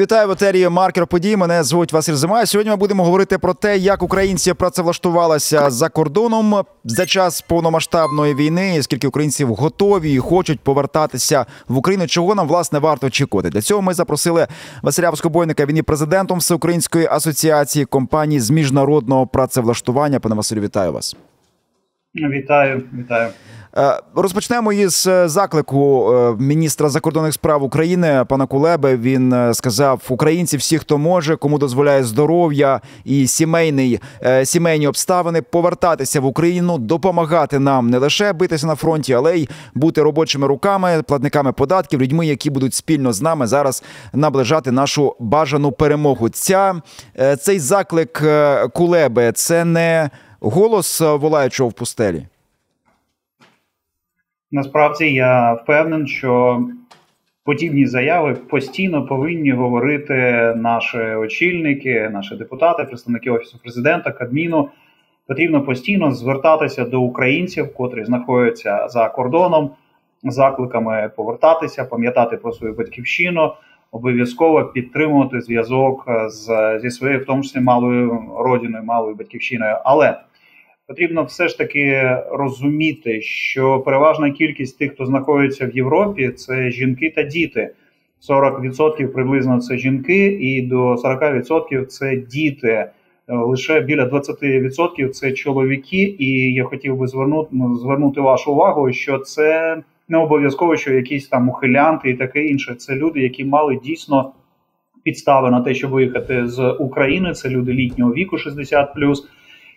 Вітаю в етері маркер подій. Мене звуть Василь Зима. Сьогодні ми будемо говорити про те, як українці працевлаштувалися за кордоном за час повномасштабної війни. і Скільки українців готові і хочуть повертатися в Україну? Чого нам власне варто очікувати? Для цього ми запросили Василя Воскобойника. Він є президентом Всеукраїнської асоціації компаній з міжнародного працевлаштування. Пане Василю, вітаю вас. Вітаю, вітаю. Е, розпочнемо із е, заклику е, міністра закордонних справ України пана Кулеби. Він сказав: українці, всі, хто може, кому дозволяє здоров'я і сімейний сімейні обставини, повертатися в Україну, допомагати нам не лише битися на фронті, але й бути робочими руками, платниками податків, людьми, які будуть спільно з нами зараз наближати нашу бажану перемогу. Ця цей заклик Кулеби це не голос волаючого в пустелі. Насправді я впевнений, що подібні заяви постійно повинні говорити наші очільники, наші депутати, представники офісу президента, Кабміну. Потрібно постійно звертатися до українців, котрі знаходяться за кордоном, закликами повертатися, пам'ятати про свою батьківщину, обов'язково підтримувати зв'язок з зі своєю, в тому числі малою родиною, малою батьківщиною. Але потрібно все ж таки розуміти, що переважна кількість тих, хто знаходиться в Європі, це жінки та діти. 40% приблизно це жінки, і до 40% це діти. Лише біля 20% це чоловіки. І я хотів би звернути ну, звернути вашу увагу, що це не обов'язково, що якісь там ухилянти і таке інше. Це люди, які мали дійсно підстави на те, щоб виїхати з України. Це люди літнього віку, 60+,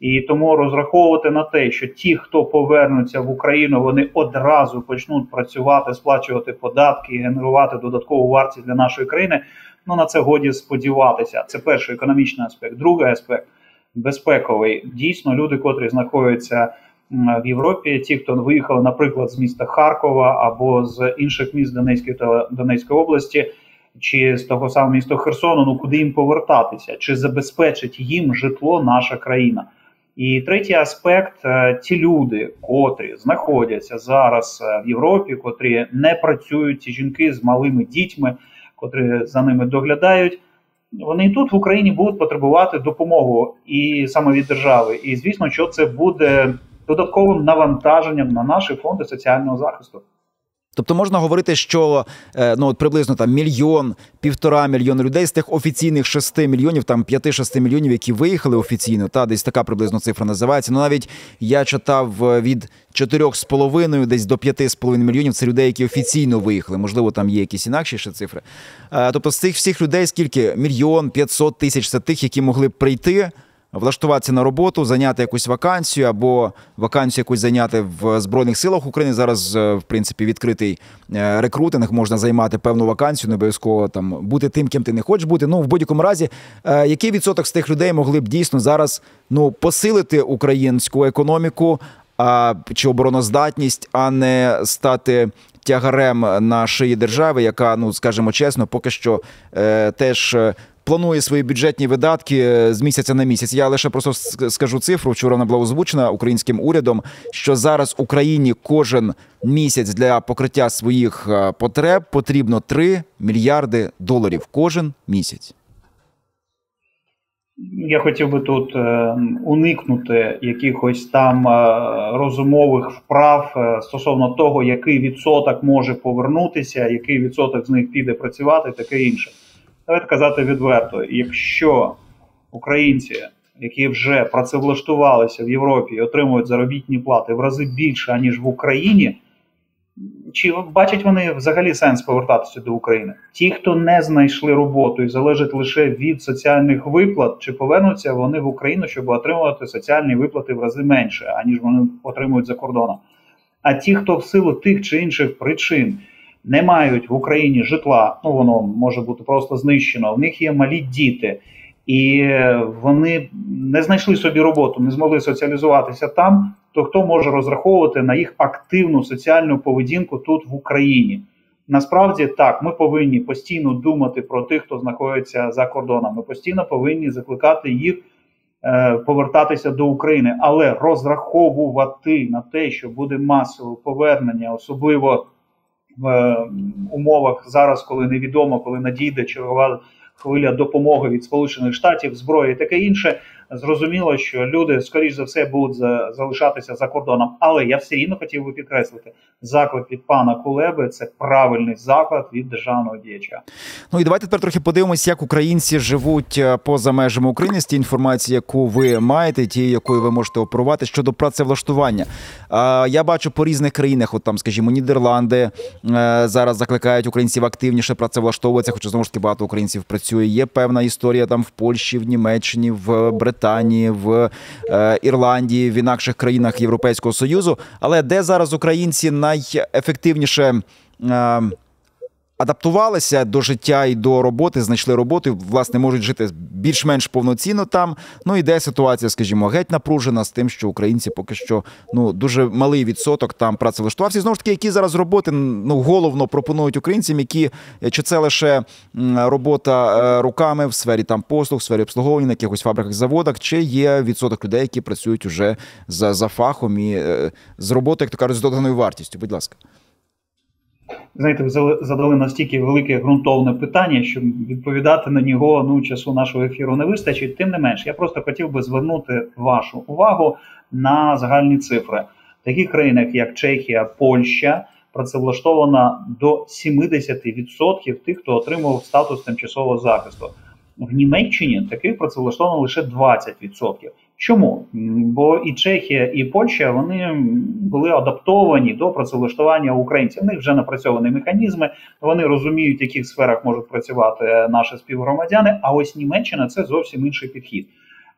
і тому розраховувати на те, що ті, хто повернуться в Україну, вони одразу почнуть працювати, сплачувати податки і генерувати додаткову вартість для нашої країни. Ну на це годі сподіватися. Це перший економічний аспект. Другий аспект безпековий. Дійсно, люди, котрі знаходяться в Європі, ті, хто виїхали, наприклад, з міста Харкова або з інших міст Донецької та Донецької області. Чи з того самого міста Херсону, ну куди їм повертатися, чи забезпечить їм житло наша країна? І третій аспект е, ті люди, котрі знаходяться зараз е, в Європі, котрі не працюють, ці жінки з малими дітьми, котрі за ними доглядають. Вони і тут в Україні будуть потребувати допомогу і саме від держави. І звісно, що це буде додатковим навантаженням на наші фонди соціального захисту. Тобто можна говорити, що е, ну от приблизно там мільйон, півтора мільйона людей з тих офіційних шести мільйонів, там п'яти-шести мільйонів, які виїхали офіційно, та десь така приблизно цифра називається. Ну навіть я читав е, від чотирьох з половиною, десь до п'яти з половиною мільйонів. Це людей, які офіційно виїхали. Можливо, там є якісь інакші ще цифри. Е, тобто, з цих всіх людей скільки мільйон п'ятсот тисяч це тих, які могли прийти влаштуватися на роботу, зайняти якусь вакансію або вакансію якусь зайняти в збройних силах України. Зараз е, в принципі відкритий е, рекрутинг, можна займати певну вакансію, не обов'язково там бути тим, ким ти не хочеш бути. Ну в будь-якому разі, е, який відсоток з тих людей могли б дійсно зараз ну посилити українську економіку а чи обороноздатність, а не стати. Тягарем на шиї держави, яка ну скажімо чесно, поки що е, теж планує свої бюджетні видатки е, з місяця на місяць. Я лише просто скажу цифру. Вчора вона була озвучена українським урядом. Що зараз Україні кожен місяць для покриття своїх е, потреб потрібно 3 мільярди доларів. Кожен місяць. Я хотів би тут е, уникнути якихось там е, розумових вправ е, стосовно того, який відсоток може повернутися, який відсоток з них піде працювати, таке інше. Давайте казати відверто, якщо українці, які вже працевлаштувалися в Європі і отримують заробітні плати в рази більше, аніж в Україні, чи бачать вони взагалі сенс повертатися до України? Ті, хто не знайшли роботу і залежать лише від соціальних виплат, чи повернуться вони в Україну, щоб отримувати соціальні виплати в рази менше, аніж вони отримують за кордоном. А ті, хто в силу тих чи інших причин не мають в Україні житла, ну воно може бути просто знищено. В них є малі діти, і вони не знайшли собі роботу, не змогли соціалізуватися там. То хто може розраховувати на їх активну соціальну поведінку тут в Україні? Насправді так, ми повинні постійно думати про тих, хто знаходиться за кордоном. Ми постійно повинні закликати їх е, повертатися до України, але розраховувати на те, що буде масове повернення, особливо в умовах зараз, коли невідомо, коли надійде чергова хвиля допомоги від Сполучених Штатів, зброї і таке інше. Зрозуміло, що люди скоріш за все будуть залишатися за кордоном. Але я все рівно хотів би підкреслити заклик від пана Кулеби. Це правильний заклад від державного діяча. Ну і давайте тепер трохи подивимося, як українці живуть е, поза межами України з тієї інформації, яку ви маєте, ті, якою ви можете оперувати щодо працевлаштування. Я бачу по різних країнах, от там, скажімо, Нідерланди е, зараз закликають українців активніше працевлаштовуватися, хоча знову ж таки багато українців працює. Є певна історія там в Польщі, в Німеччині, в Британії, в е, Ірландії, в інакших країнах Європейського союзу. Але де зараз українці найефективніше? Адаптувалися до життя і до роботи, знайшли роботу, і, власне, можуть жити більш-менш повноцінно там. Ну іде ситуація, скажімо, геть напружена з тим, що українці поки що ну дуже малий відсоток там працевлаштувався. І знову ж таки, які зараз роботи ну головно пропонують українцям, які чи це лише робота е, руками в сфері там послуг, в сфері обслуговування на якихось фабриках, заводах, чи є відсоток людей, які працюють уже за за фахом і е, з роботи, як то кажуть, з доданою вартістю. Будь ласка. Знаєте, задали настільки велике ґрунтовне питання, що відповідати на нього ну часу нашого ефіру не вистачить. Тим не менш, я просто хотів би звернути вашу увагу на загальні цифри в таких країнах, як Чехія, Польща, працевлаштована до 70% тих, хто отримував статус тимчасового захисту. В Німеччині таких працевлаштовано лише 20%. Чому? Бо і Чехія, і Польща вони були адаптовані до працевлаштування українців. У них вже напрацьовані механізми. Вони розуміють, в яких сферах можуть працювати наші співгромадяни. А ось Німеччина це зовсім інший підхід.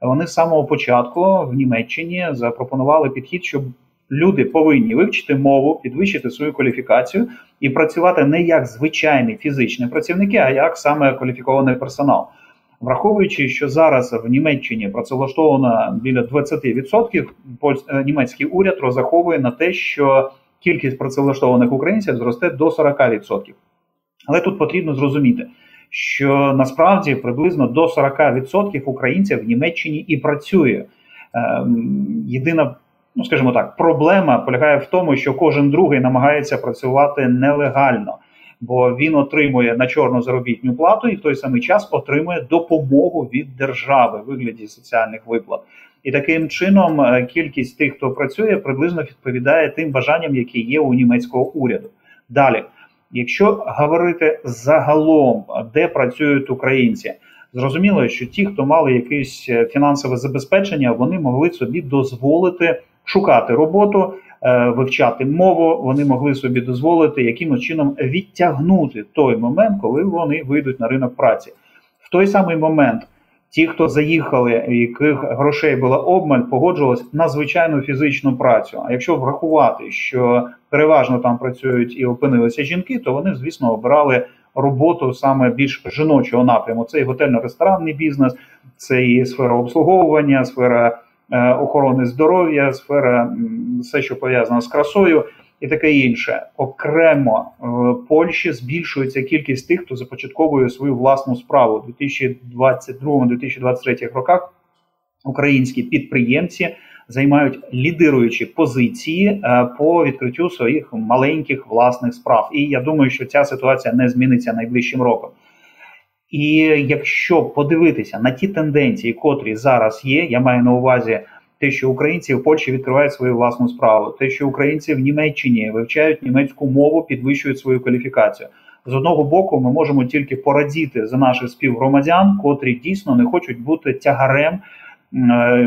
Вони з самого початку в Німеччині запропонували підхід, щоб люди повинні вивчити мову, підвищити свою кваліфікацію і працювати не як звичайні фізичні працівники, а як саме кваліфікований персонал. Враховуючи, що зараз в Німеччині працевлаштовано біля 20%, е, німецький уряд розраховує на те, що кількість працевлаштованих українців зросте до 40%. Але тут потрібно зрозуміти, що насправді приблизно до 40% українців в Німеччині і працює. Ем, єдина, ну скажімо так, проблема полягає в тому, що кожен другий намагається працювати нелегально бо він отримує на чорну заробітну плату і в той самий час отримує допомогу від держави в вигляді соціальних виплат. І таким чином е, кількість тих, хто працює, приблизно відповідає тим бажанням, які є у німецького уряду. Далі, якщо говорити загалом, де працюють українці, зрозуміло, що ті, хто мали якесь е, фінансове забезпечення, вони могли собі дозволити шукати роботу. Е, вивчати мову, вони могли собі дозволити якимось чином відтягнути той момент, коли вони вийдуть на ринок праці. В той самий момент ті, хто заїхали, яких грошей було обмаль, погоджувалися на звичайну фізичну працю. А якщо врахувати, що переважно там працюють і опинилися жінки, то вони, звісно, обирали роботу саме більш жіночого напряму. Це і готельно-ресторанний бізнес, це і сфера обслуговування, сфера. Е, охорони здоров'я, сфера все, що пов'язано з красою, і таке інше. Окремо в Польщі збільшується кількість тих, хто започатковує свою власну справу у 2022-2023 роках. Українські підприємці займають лідируючі позиції е, по відкриттю своїх маленьких власних справ. І я думаю, що ця ситуація не зміниться найближчим роком. І якщо подивитися на ті тенденції, котрі зараз є, я маю на увазі те, що українці в Польщі відкривають свою власну справу, те, що українці в Німеччині вивчають німецьку мову, підвищують свою кваліфікацію. З одного боку, ми можемо тільки порадіти за наших співгромадян, котрі дійсно не хочуть бути тягарем, е,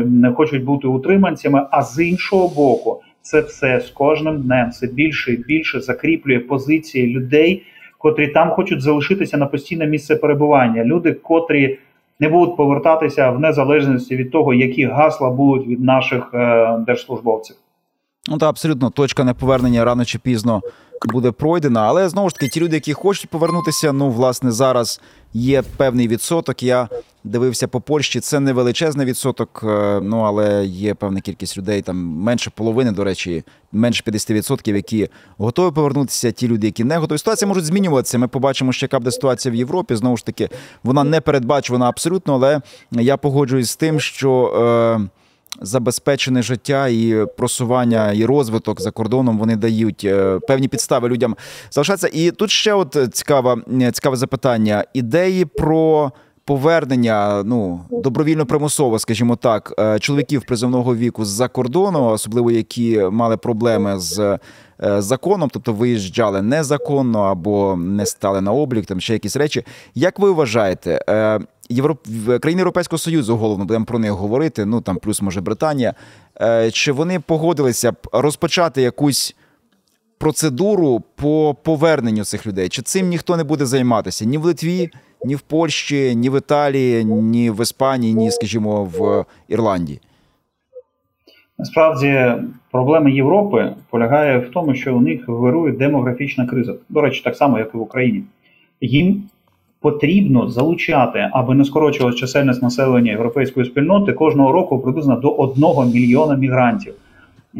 не хочуть бути утриманцями. А з іншого боку, це все з кожним днем все більше і більше закріплює позиції людей котрі там хочуть залишитися на постійне місце перебування. Люди, котрі не будуть повертатися в незалежності від того, які гасла будуть від наших е, держслужбовців. Ну та абсолютно точка неповернення рано чи пізно буде пройдена. Але знову ж таки, ті люди, які хочуть повернутися, ну власне зараз є певний відсоток. Я дивився по Польщі. Це не величезний відсоток, е, ну але є певна кількість людей, там менше половини, до речі, менше 50%, які готові повернутися. Ті люди, які не готові. Ситуація може змінюватися. Ми побачимо, що яка буде ситуація в Європі. Знову ж таки, вона не передбачувана абсолютно, але я погоджуюсь з тим, що. Е, забезпечене життя і просування і розвиток за кордоном вони дають е, певні підстави людям залишатися. І тут ще от цікаве, цікаве запитання: ідеї про. Повернення ну добровільно примусово, скажімо так, е, чоловіків призовного віку з-за кордону, особливо які мали проблеми з Е, законом, тобто виїжджали незаконно або не стали на облік, там ще якісь речі. Як ви вважаєте, Європ... країни Європейського Союзу головно будемо про них говорити? Ну там плюс може Британія. Е, чи вони погодилися б розпочати якусь? Процедуру по поверненню цих людей. Чи цим ніхто не буде займатися ні в Литві, ні в Польщі, ні в Італії, ні в Іспанії, ні, скажімо, в Ірландії? Насправді проблема Європи полягає в тому, що у них вирує демографічна криза. До речі, так само, як і в Україні. Їм потрібно залучати, аби не скорочувалася чисельність населення європейської спільноти кожного року приблизно до одного мільйона мігрантів.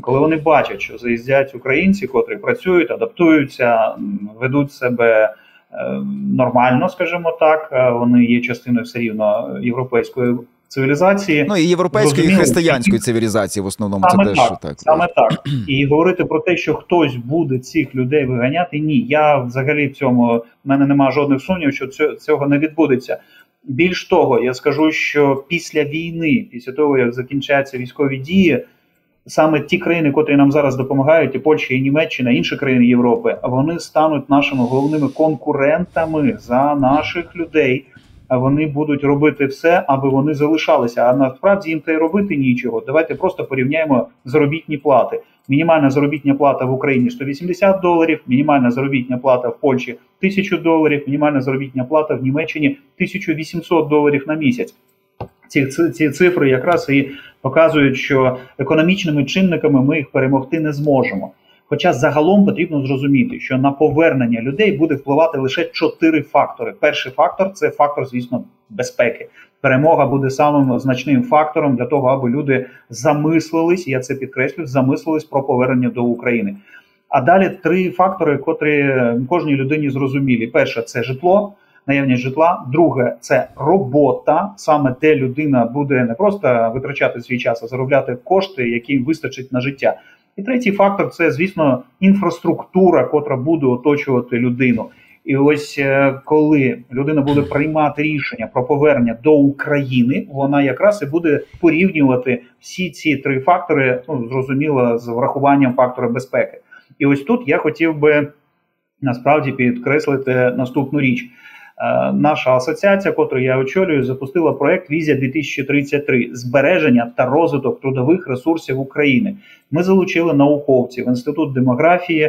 Коли вони бачать, що заїздять українці, котрі працюють, адаптуються, ведуть себе е, нормально, скажімо так, е, вони є частиною все рівно європейської цивілізації. Ну і європейської і християнської цивілізації в основному саме це так, теж так. Саме так. І говорити про те, що хтось буде цих людей виганяти, ні. Я взагалі в цьому в мене немає жодних сумнівів, що цього не відбудеться. Більш того, я скажу, що після війни, після того як закінчаться військові дії, саме ті країни, котрі нам зараз допомагають, і Польща, і Німеччина, і інші країни Європи, вони стануть нашими головними конкурентами за наших людей вони будуть робити все, аби вони залишалися. А насправді їм та й робити нічого. Давайте просто порівняємо заробітні плати. Мінімальна заробітня плата в Україні 180 доларів, мінімальна заробітня плата в Польщі 1000 доларів, мінімальна заробітня плата в Німеччині 1800 доларів на місяць. Ці ці цифри якраз і показують, що економічними чинниками ми їх перемогти не зможемо. Хоча загалом потрібно зрозуміти, що на повернення людей буде впливати лише чотири фактори. Перший фактор це фактор, звісно, безпеки. Перемога буде самим значним фактором для того, аби люди замислились, я це підкреслю, замислились про повернення до України. А далі три фактори, котрі кожній людині зрозумілі: перше це житло. Наявність житла, друге це робота. Саме де людина буде не просто витрачати свій час, а заробляти кошти, які вистачить на життя. І третій фактор це, звісно, інфраструктура, котра буде оточувати людину. І ось е, коли людина буде приймати рішення про повернення до України, вона якраз і буде порівнювати всі ці три фактори, ну зрозуміло, з врахуванням фактора безпеки. І ось тут я хотів би насправді підкреслити наступну річ. Е, наша асоціація, яку я очолюю, запустила проект Візія 2033 збереження та розвиток трудових ресурсів України. Ми залучили науковців інститут демографії.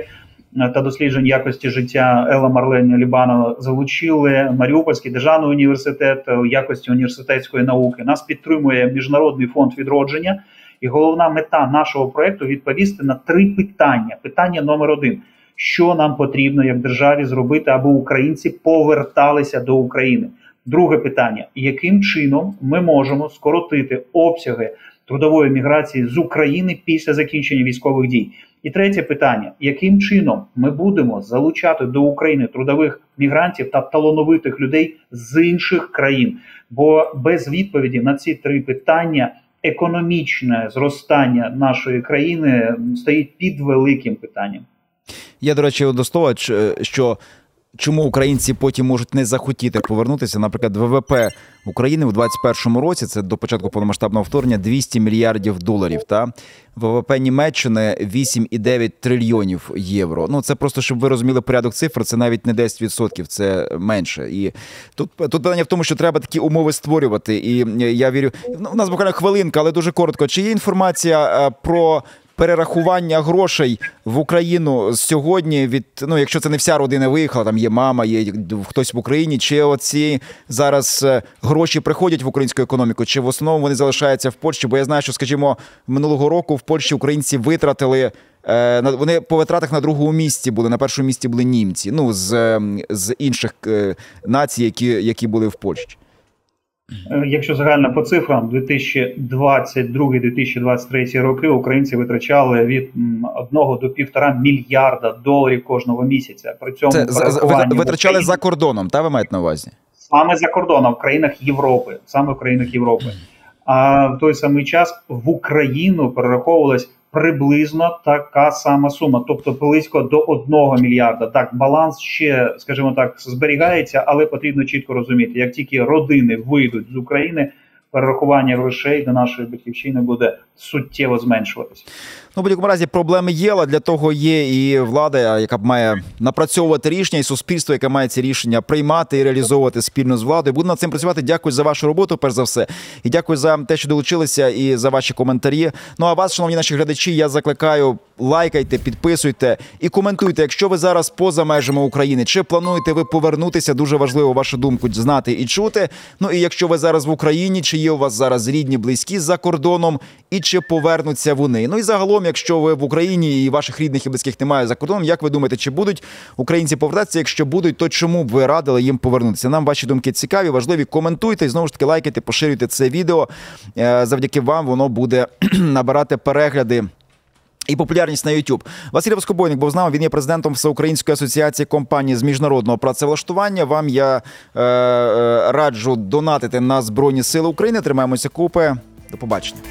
Е, та досліджень якості життя Ела Марлені Лібанова залучили Маріупольський державний університет якості університетської науки. Нас підтримує міжнародний фонд відродження, і головна мета нашого проекту відповісти на три питання. Питання номер один: що нам потрібно як державі зробити, аби українці поверталися до України. Друге питання: яким чином ми можемо скоротити обсяги трудової міграції з України після закінчення військових дій? І третє питання: яким чином ми будемо залучати до України трудових мігрантів та талановитих людей з інших країн? Бо без відповіді на ці три питання економічне зростання нашої країни стоїть під великим питанням. Я, до речі, до слова, що чому українці потім можуть не захотіти повернутися. Наприклад, ВВП України в 2021 році це до початку повномасштабного вторгнення 200 мільярдів доларів. Та ВВП Німеччини 8,9 трильйонів євро. Ну це просто щоб ви розуміли порядок цифр. Це навіть не 10%, це менше. І тут тут питання в тому, що треба такі умови створювати. І я вірю, ну, у нас буквально хвилинка, але дуже коротко. Чи є інформація про перерахування грошей в Україну сьогодні від ну, якщо це не вся родина виїхала, там є мама, є хтось в Україні, чи оці зараз е, гроші приходять в українську економіку, чи в основному вони залишаються в Польщі? Бо я знаю, що, скажімо, минулого року в Польщі українці витратили. Е, вони по витратах на другому місці були. На першому місці були німці. Ну з ем, з інших е, націй, які які були в Польщі. Е, якщо загально по цифрам, 2022-2023 роки українці витрачали від 1 до 1,5 мільярда доларів кожного місяця. При цьому Це витрачали за кордоном, та ви маєте на увазі? Саме за кордоном в країнах Європи, саме в країнах Європи. А в той самий час в Україну перераховувалась приблизно така сама сума, тобто близько до 1 мільярда. Так, баланс ще, скажімо так, зберігається, але потрібно чітко розуміти, як тільки родини вийдуть з України. Перерахування грошей до нашої батьківщини буде суттєво зменшуватися. Ну, в будь-якому разі проблеми є, але для того є і влада, яка б має напрацьовувати рішення, і суспільство, яке має ці рішення приймати і реалізовувати спільно з владою. Буду над цим працювати. Дякую за вашу роботу, перш за все, і дякую за те, що долучилися, і за ваші коментарі. Ну а вас, шановні наші глядачі, я закликаю лайкайте, підписуйте і коментуйте, якщо ви зараз поза межами України, чи плануєте ви повернутися? Дуже важливо вашу думку знати і чути. Ну і якщо ви зараз в Україні, чи є у вас зараз рідні, близькі за кордоном, і чи повернуться вони? Ну і загалом, якщо ви в Україні і ваших рідних і близьких немає за кордоном, як ви думаєте, чи будуть українці повертатися? Якщо будуть, то чому б ви радили їм повернутися? Нам ваші думки цікаві, важливі. Коментуйте і знову ж таки лайкайте, поширюйте це відео. Е, Завдяки вам воно буде набирати перегляди. І популярність на YouTube. Василь Воскобойник був з нами. Він є президентом Всеукраїнської асоціації компаній з міжнародного працевлаштування. Вам я е, е, раджу донатити на Збройні Сили України. Тримаємося купи. До побачення.